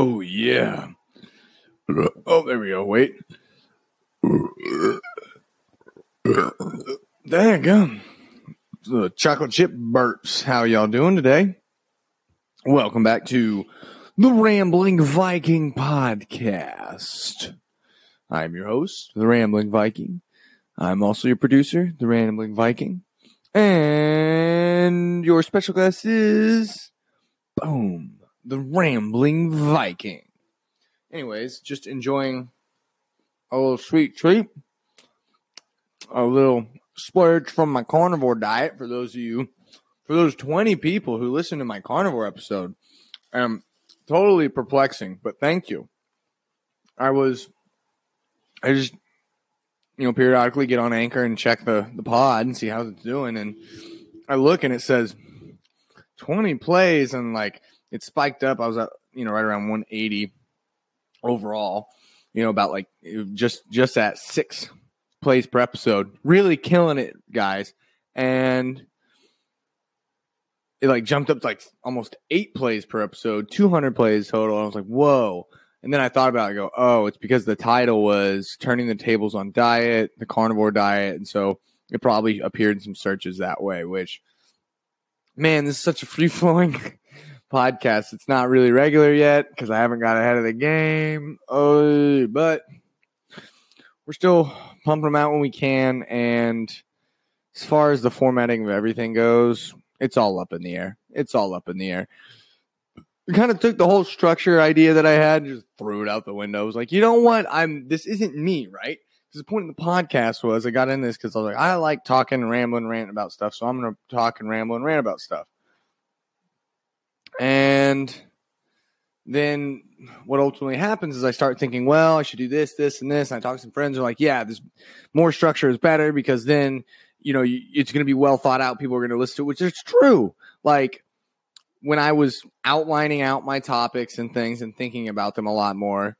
Oh yeah. Oh, there we go. Wait. There you go. The chocolate chip burps. How y'all doing today? Welcome back to the Rambling Viking podcast. I'm your host, the Rambling Viking. I'm also your producer, the Rambling Viking. And your special guest is boom, the Rambling Viking. Anyways, just enjoying a little sweet treat, a little splurge from my carnivore diet for those of you, for those 20 people who listen to my carnivore episode. Um, totally perplexing, but thank you. I was, I just, you know, periodically get on Anchor and check the, the pod and see how it's doing. And I look and it says 20 plays and like it spiked up. I was at, you know, right around 180 overall, you know, about like just, just at six plays per episode, really killing it, guys. And it like jumped up to like almost eight plays per episode, 200 plays total. I was like, whoa. And then I thought about it, I go, oh, it's because the title was turning the tables on diet, the carnivore diet. And so it probably appeared in some searches that way, which, man, this is such a free flowing podcast. It's not really regular yet because I haven't got ahead of the game. Oh, but we're still pumping them out when we can. And as far as the formatting of everything goes, it's all up in the air. It's all up in the air. We kind of took the whole structure idea that I had and just threw it out the window. I was like, you know what? I'm this isn't me, right? Because the point of the podcast was I got in this because I was like, I like talking rambling, ranting about stuff. So I'm gonna talk and ramble and rant about stuff. And then what ultimately happens is I start thinking, well, I should do this, this, and this. And I talk to some friends who are like, yeah, this more structure is better because then you know, it's going to be well thought out. People are going to listen to it, which is true. Like when I was outlining out my topics and things and thinking about them a lot more,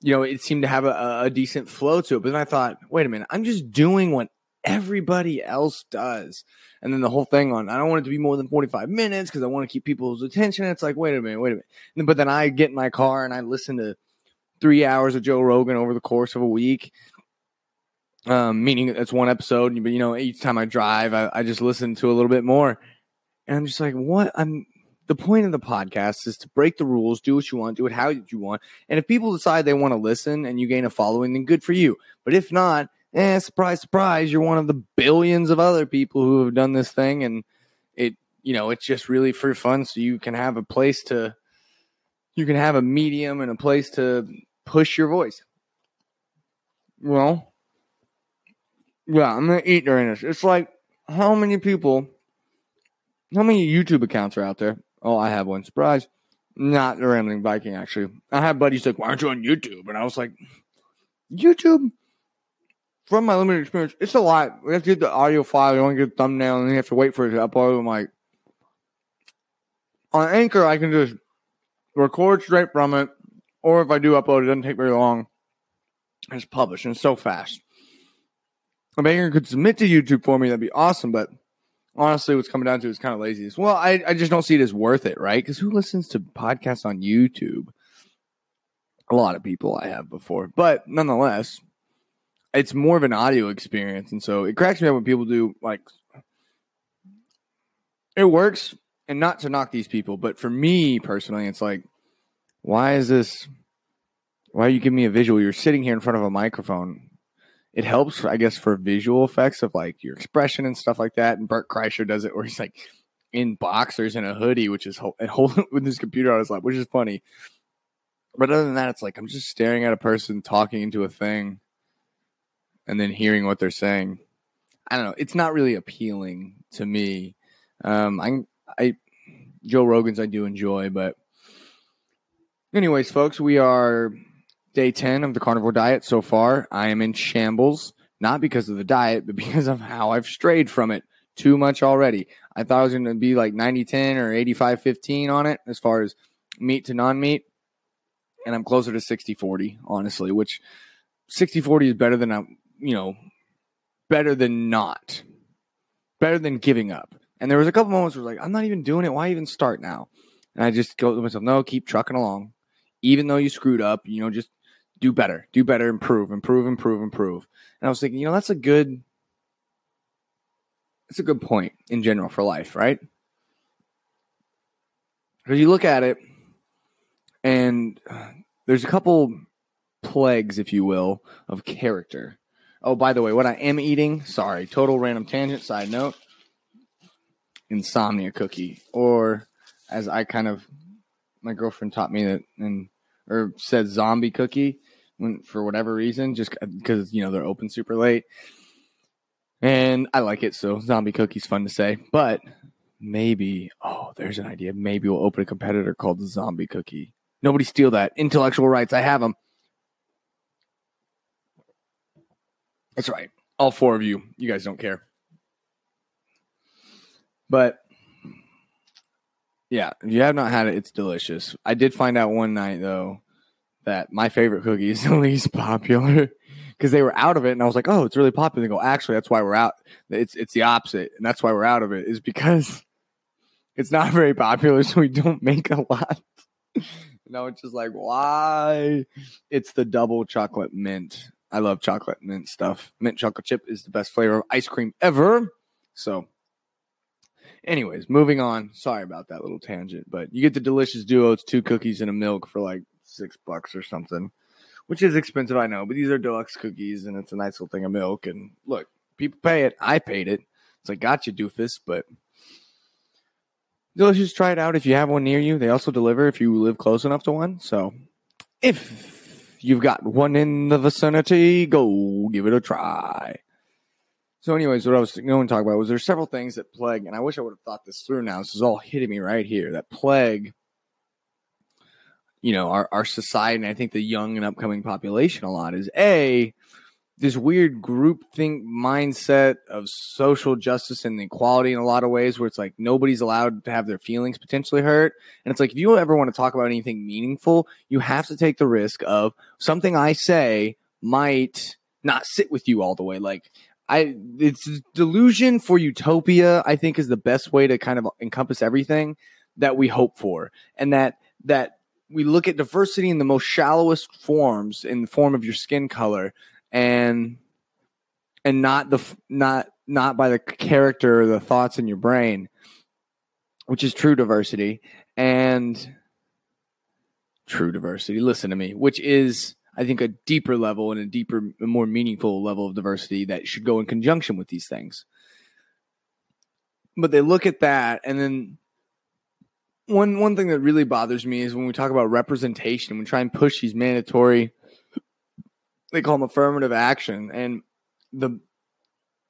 you know, it seemed to have a, a decent flow to it. But then I thought, wait a minute, I'm just doing what everybody else does. And then the whole thing on, I don't want it to be more than 45 minutes because I want to keep people's attention. It's like, wait a minute, wait a minute. But then I get in my car and I listen to three hours of Joe Rogan over the course of a week um, meaning it's one episode. But you know, each time I drive, I, I just listen to a little bit more, and I'm just like, what? I'm the point of the podcast is to break the rules, do what you want, do it how you want, and if people decide they want to listen and you gain a following, then good for you. But if not, eh, surprise, surprise, you're one of the billions of other people who have done this thing, and it, you know, it's just really for fun, so you can have a place to, you can have a medium and a place to push your voice. Well, yeah, I'm gonna eat during this. It's like how many people, how many YouTube accounts are out there? Oh, I have one. Surprise! Not the Rambling Viking. Actually, I have buddies like, "Why aren't you on YouTube?" And I was like, "YouTube." From my limited experience, it's a lot. We have to get the audio file, you want to get the thumbnail, and you have to wait for it to upload. I'm like, on Anchor, I can just record straight from it, or if I do upload, it doesn't take very long. It's just publish, and it's so fast a banker could submit to YouTube for me, that'd be awesome. But honestly, what's coming down to is kind of laziness. Well, I, I just don't see it as worth it, right? Because who listens to podcasts on YouTube? A lot of people I have before, but nonetheless, it's more of an audio experience, and so it cracks me up when people do like it works. And not to knock these people, but for me personally, it's like, why is this? Why are you giving me a visual? You're sitting here in front of a microphone it helps, I guess, for visual effects of like your expression and stuff like that. And Bert Kreischer does it where he's like in boxers and a hoodie, which is and holding with his computer on his lap, which is funny. But other than that, it's like I'm just staring at a person talking into a thing and then hearing what they're saying. I don't know. It's not really appealing to me. Um, I, I, Joe Rogan's I do enjoy, but anyways, folks, we are day 10 of the carnivore diet so far. I am in shambles, not because of the diet, but because of how I've strayed from it too much already. I thought I was going to be like 90 10 or 85 15 on it as far as meat to non meat. And I'm closer to 60 40, honestly, which 60 40 is better than, I, you know, better than not, better than giving up. And there was a couple moments where like, I'm not even doing it. Why even start now? And I just go to myself, no, keep trucking along even though you screwed up, you know, just do better, do better, improve, improve, improve, improve. And I was thinking, you know, that's a good, that's a good point in general for life, right? Because you look at it, and there's a couple plagues, if you will, of character. Oh, by the way, what I am eating, sorry, total random tangent, side note, insomnia cookie, or as I kind of, my girlfriend taught me that, and or said zombie cookie, when for whatever reason, just because you know they're open super late, and I like it, so zombie cookie's fun to say, but maybe, oh, there's an idea. Maybe we'll open a competitor called Zombie Cookie. Nobody steal that. Intellectual rights. I have them. That's right. All four of you. You guys don't care. But yeah, if you have not had it, it's delicious. I did find out one night though that my favorite cookie is the least popular because they were out of it, and I was like, "Oh, it's really popular." They go, "Actually, that's why we're out. It's it's the opposite, and that's why we're out of it is because it's not very popular, so we don't make a lot." no, it's just like why? It's the double chocolate mint. I love chocolate mint stuff. Mint chocolate chip is the best flavor of ice cream ever. So, anyways, moving on. Sorry about that little tangent, but you get the delicious duo. It's two cookies and a milk for like six bucks or something which is expensive, I know, but these are deluxe cookies and it's a nice little thing of milk. And look, people pay it. I paid it. It's like, gotcha, doofus, but delicious. Try it out if you have one near you. They also deliver if you live close enough to one. So if you've got one in the vicinity, go give it a try. So, anyways, what I was going to talk about was there's several things that plague, and I wish I would have thought this through now. This is all hitting me right here. That plague you know our, our society and i think the young and upcoming population a lot is a this weird group think mindset of social justice and equality in a lot of ways where it's like nobody's allowed to have their feelings potentially hurt. And it's like if you ever want to talk about anything meaningful you have to take the risk of something i say might not sit with you all the way. Like I it's delusion for utopia I think is the best way to kind of encompass everything that we hope for. And that that we look at diversity in the most shallowest forms in the form of your skin color and and not the not not by the character or the thoughts in your brain which is true diversity and true diversity. Listen to me which is i think a deeper level and a deeper more meaningful level of diversity that should go in conjunction with these things. But they look at that and then one one thing that really bothers me is when we talk about representation, we try and push these mandatory they call them affirmative action. And the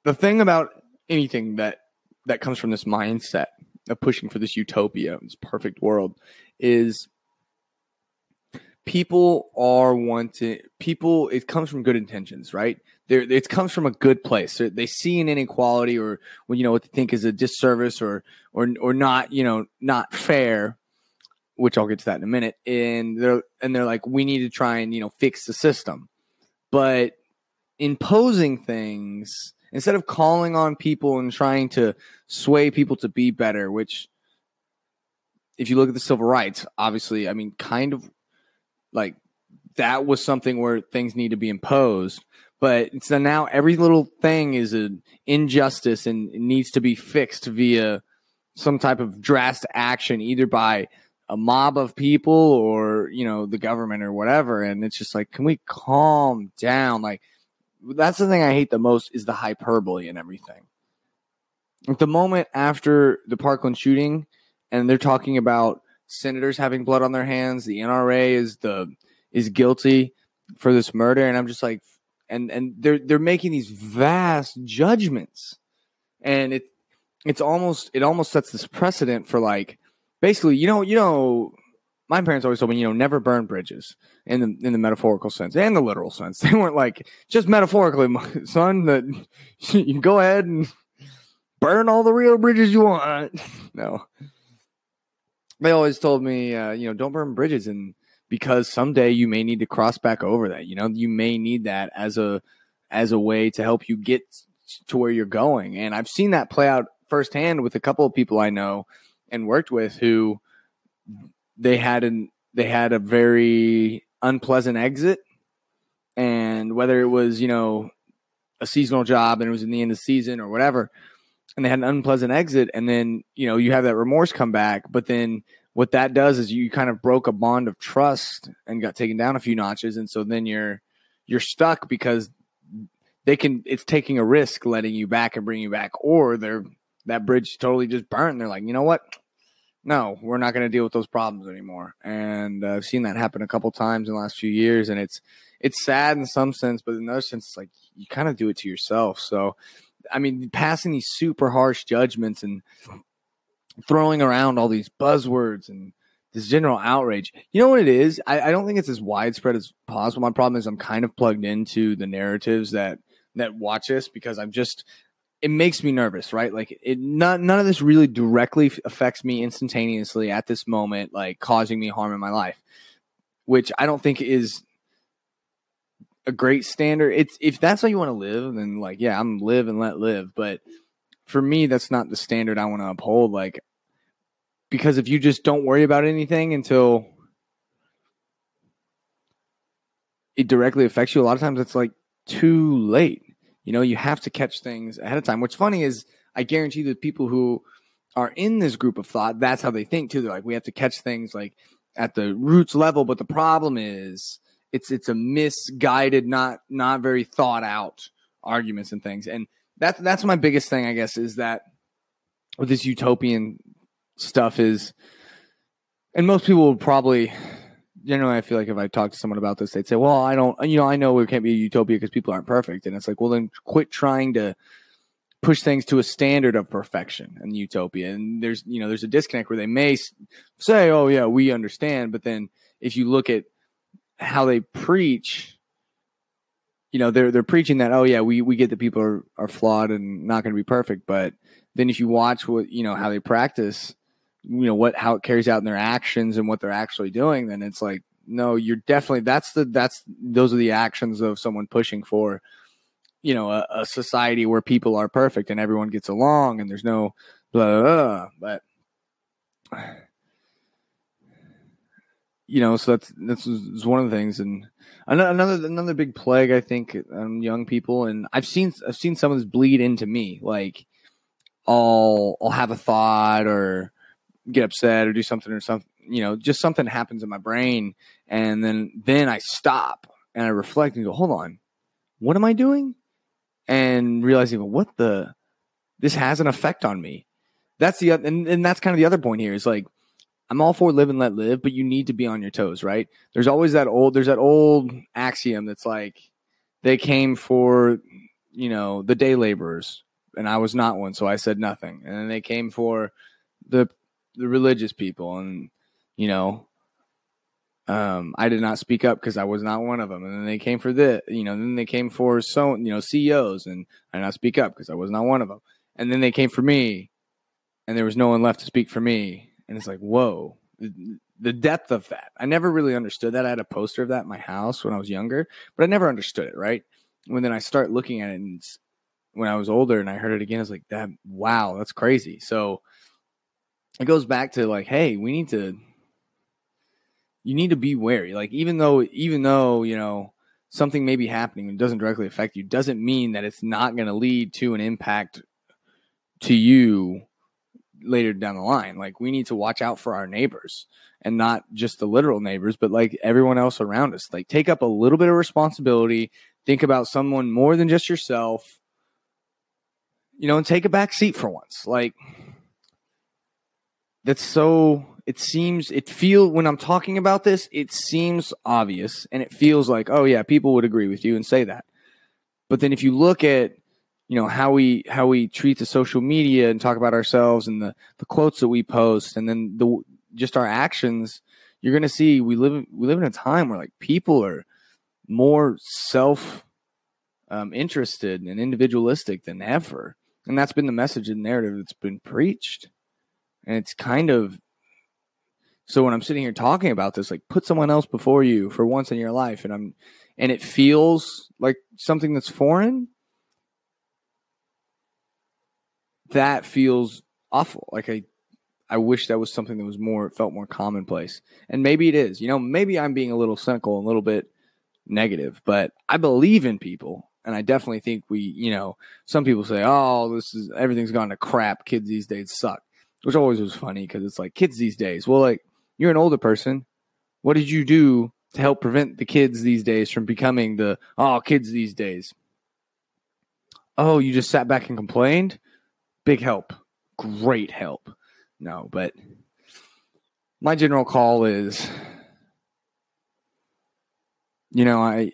the thing about anything that that comes from this mindset of pushing for this utopia, this perfect world, is people are wanting people it comes from good intentions right? There it comes from a good place. They see an inequality or you know what they think is a disservice or or or not you know not fair which I'll get to that in a minute. And they're and they're like we need to try and you know fix the system but imposing things instead of calling on people and trying to sway people to be better which if you look at the civil rights obviously i mean kind of like that was something where things need to be imposed. But so now every little thing is an injustice and needs to be fixed via some type of drastic action, either by a mob of people or you know the government or whatever. And it's just like, can we calm down? Like that's the thing I hate the most is the hyperbole and everything. At the moment after the Parkland shooting, and they're talking about senators having blood on their hands. The NRA is the is guilty for this murder, and I'm just like, and and they're they're making these vast judgments, and it it's almost it almost sets this precedent for like basically, you know, you know. My parents always told me, you know, never burn bridges in the in the metaphorical sense and the literal sense. They weren't like just metaphorically, son. That you go ahead and burn all the real bridges you want. No, they always told me, uh, you know, don't burn bridges, and because someday you may need to cross back over that. You know, you may need that as a as a way to help you get to where you're going. And I've seen that play out firsthand with a couple of people I know and worked with who they had an they had a very unpleasant exit. And whether it was, you know, a seasonal job and it was in the end of the season or whatever, and they had an unpleasant exit, and then, you know, you have that remorse come back, but then what that does is you kind of broke a bond of trust and got taken down a few notches. And so then you're you're stuck because they can it's taking a risk letting you back and bring you back, or they're that bridge totally just burned. They're like, you know what? no, we're not going to deal with those problems anymore. And uh, I've seen that happen a couple times in the last few years, and it's it's sad in some sense, but in another sense, it's like you kind of do it to yourself. So, I mean, passing these super harsh judgments and throwing around all these buzzwords and this general outrage. You know what it is? I, I don't think it's as widespread as possible. My problem is I'm kind of plugged into the narratives that that watch us because I'm just it makes me nervous, right? Like it not none of this really directly affects me instantaneously at this moment, like causing me harm in my life, which I don't think is a great standard. It's if that's how you want to live, then like yeah, I'm live and let live. But for me, that's not the standard I want to uphold. Like because if you just don't worry about anything until it directly affects you, a lot of times it's like too late. You know, you have to catch things ahead of time. What's funny is I guarantee that people who are in this group of thought, that's how they think too. They're like, we have to catch things like at the roots level, but the problem is it's it's a misguided, not not very thought out arguments and things. And that's that's my biggest thing, I guess, is that with this utopian stuff is and most people would probably generally, I feel like if I talk to someone about this, they'd say, "Well, I don't, you know, I know it can't be a utopia because people aren't perfect." And it's like, well, then quit trying to push things to a standard of perfection and utopia. And there's, you know, there's a disconnect where they may say, "Oh, yeah, we understand," but then if you look at how they preach, you know, they're they're preaching that, "Oh, yeah, we we get that people are are flawed and not going to be perfect," but then if you watch what you know how they practice you know what how it carries out in their actions and what they're actually doing then it's like no you're definitely that's the that's those are the actions of someone pushing for you know a, a society where people are perfect and everyone gets along and there's no blah, blah, blah. but you know so that's that's one of the things and another another big plague i think on young people and i've seen i've seen some of this bleed into me like i'll i'll have a thought or get upset or do something or something, you know, just something happens in my brain. And then, then I stop and I reflect and go, hold on, what am I doing? And realizing, well, what the, this has an effect on me. That's the, and, and that's kind of the other point here is like, I'm all for live and let live, but you need to be on your toes, right? There's always that old, there's that old axiom that's like, they came for, you know, the day laborers and I was not one. So I said nothing. And then they came for the the religious people, and you know, um, I did not speak up because I was not one of them. And then they came for this, you know, then they came for so, you know, CEOs, and I did not speak up because I was not one of them. And then they came for me, and there was no one left to speak for me. And it's like, whoa, the depth of that. I never really understood that. I had a poster of that in my house when I was younger, but I never understood it. Right when then I start looking at it, and when I was older, and I heard it again, I was like, that wow, that's crazy. So it goes back to like, hey, we need to you need to be wary. Like even though even though, you know, something may be happening and doesn't directly affect you, doesn't mean that it's not going to lead to an impact to you later down the line. Like we need to watch out for our neighbors and not just the literal neighbors, but like everyone else around us. Like take up a little bit of responsibility, think about someone more than just yourself. You know, and take a back seat for once. Like that's so it seems it feel when I'm talking about this, it seems obvious and it feels like, oh yeah, people would agree with you and say that. But then if you look at you know how we how we treat the social media and talk about ourselves and the the quotes that we post and then the just our actions, you're going to see we live we live in a time where like people are more self um, interested and individualistic than ever. And that's been the message and narrative that's been preached. And it's kind of so when I'm sitting here talking about this, like put someone else before you for once in your life, and I'm and it feels like something that's foreign. That feels awful. Like I I wish that was something that was more felt more commonplace. And maybe it is. You know, maybe I'm being a little cynical, a little bit negative, but I believe in people. And I definitely think we, you know, some people say, "Oh, this is everything's gone to crap. Kids these days suck," which always was funny because it's like kids these days. Well, like you're an older person. What did you do to help prevent the kids these days from becoming the oh kids these days? Oh, you just sat back and complained. Big help, great help. No, but my general call is, you know, I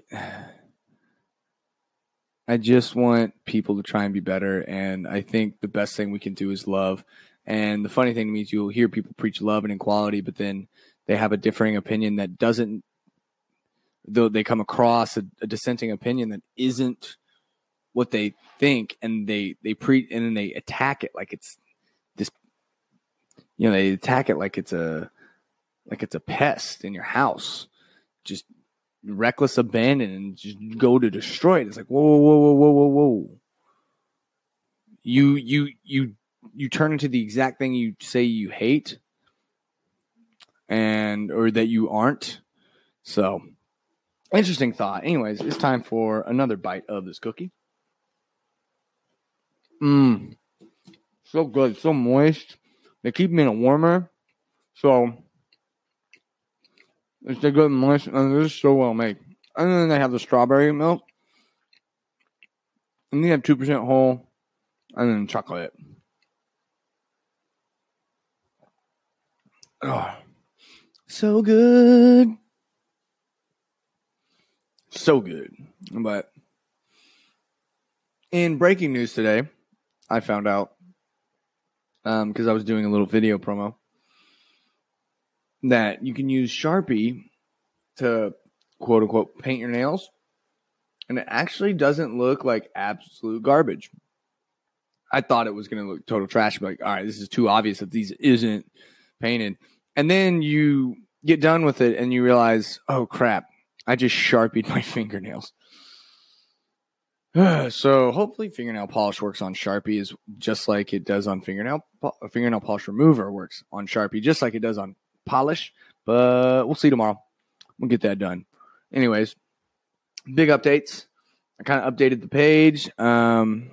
I just want people to try and be better. And I think the best thing we can do is love. And the funny thing to is you'll hear people preach love and equality, but then they have a differing opinion that doesn't, though they come across a, a dissenting opinion that isn't what they think, and they they pre and then they attack it like it's this, you know, they attack it like it's a like it's a pest in your house. Just reckless abandon and just go to destroy it. It's like whoa, whoa, whoa, whoa, whoa, whoa. You you you you turn into the exact thing you say you hate, and or that you aren't. So interesting thought. Anyways, it's time for another bite of this cookie. Mmm, so good, so moist. They keep me in a warmer, so it's a good moist, and this is so well made. And then they have the strawberry milk. And they have 2% whole, and then chocolate. Oh, so good. So good. But in breaking news today, I found out because um, I was doing a little video promo that you can use Sharpie to quote unquote paint your nails, and it actually doesn't look like absolute garbage. I thought it was going to look total trash, like, all right, this is too obvious that these isn't painted. And then you get done with it and you realize, oh crap, I just sharpied my fingernails. so hopefully fingernail polish works on Sharpie is just like it does on fingernail fingernail polish remover works on Sharpie just like it does on polish, but we'll see tomorrow. We'll get that done. Anyways, big updates. I kind of updated the page. Um,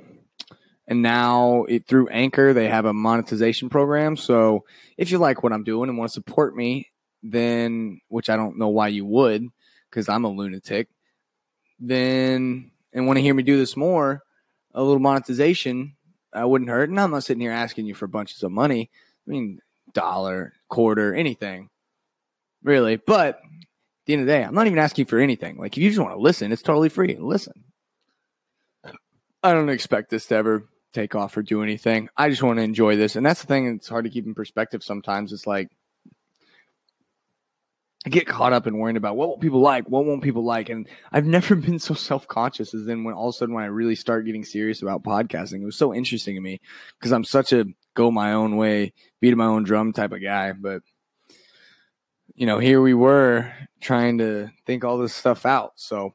and now it through Anchor, they have a monetization program. So if you like what I'm doing and want to support me, then which I don't know why you would, because I'm a lunatic, then and want to hear me do this more, a little monetization I wouldn't hurt. And I'm not sitting here asking you for bunches of money. I mean, dollar, quarter, anything, really. But at the end of the day, I'm not even asking for anything. Like, if you just want to listen, it's totally free. Listen. I don't expect this to ever take off or do anything. I just want to enjoy this. And that's the thing It's hard to keep in perspective sometimes. It's like, I get caught up in worrying about what will people like, what won't people like, and I've never been so self conscious as then when all of a sudden when I really start getting serious about podcasting, it was so interesting to me because I'm such a go my own way, beat my own drum type of guy. But you know, here we were trying to think all this stuff out. So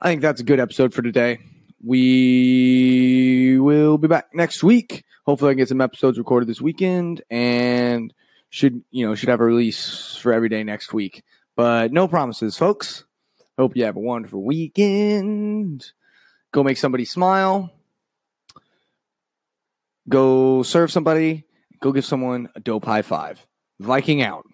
I think that's a good episode for today. We will be back next week. Hopefully, I get some episodes recorded this weekend and should you know should have a release for every day next week. But no promises, folks. Hope you have a wonderful weekend. Go make somebody smile. Go serve somebody. Go give someone a dope high five. Viking out.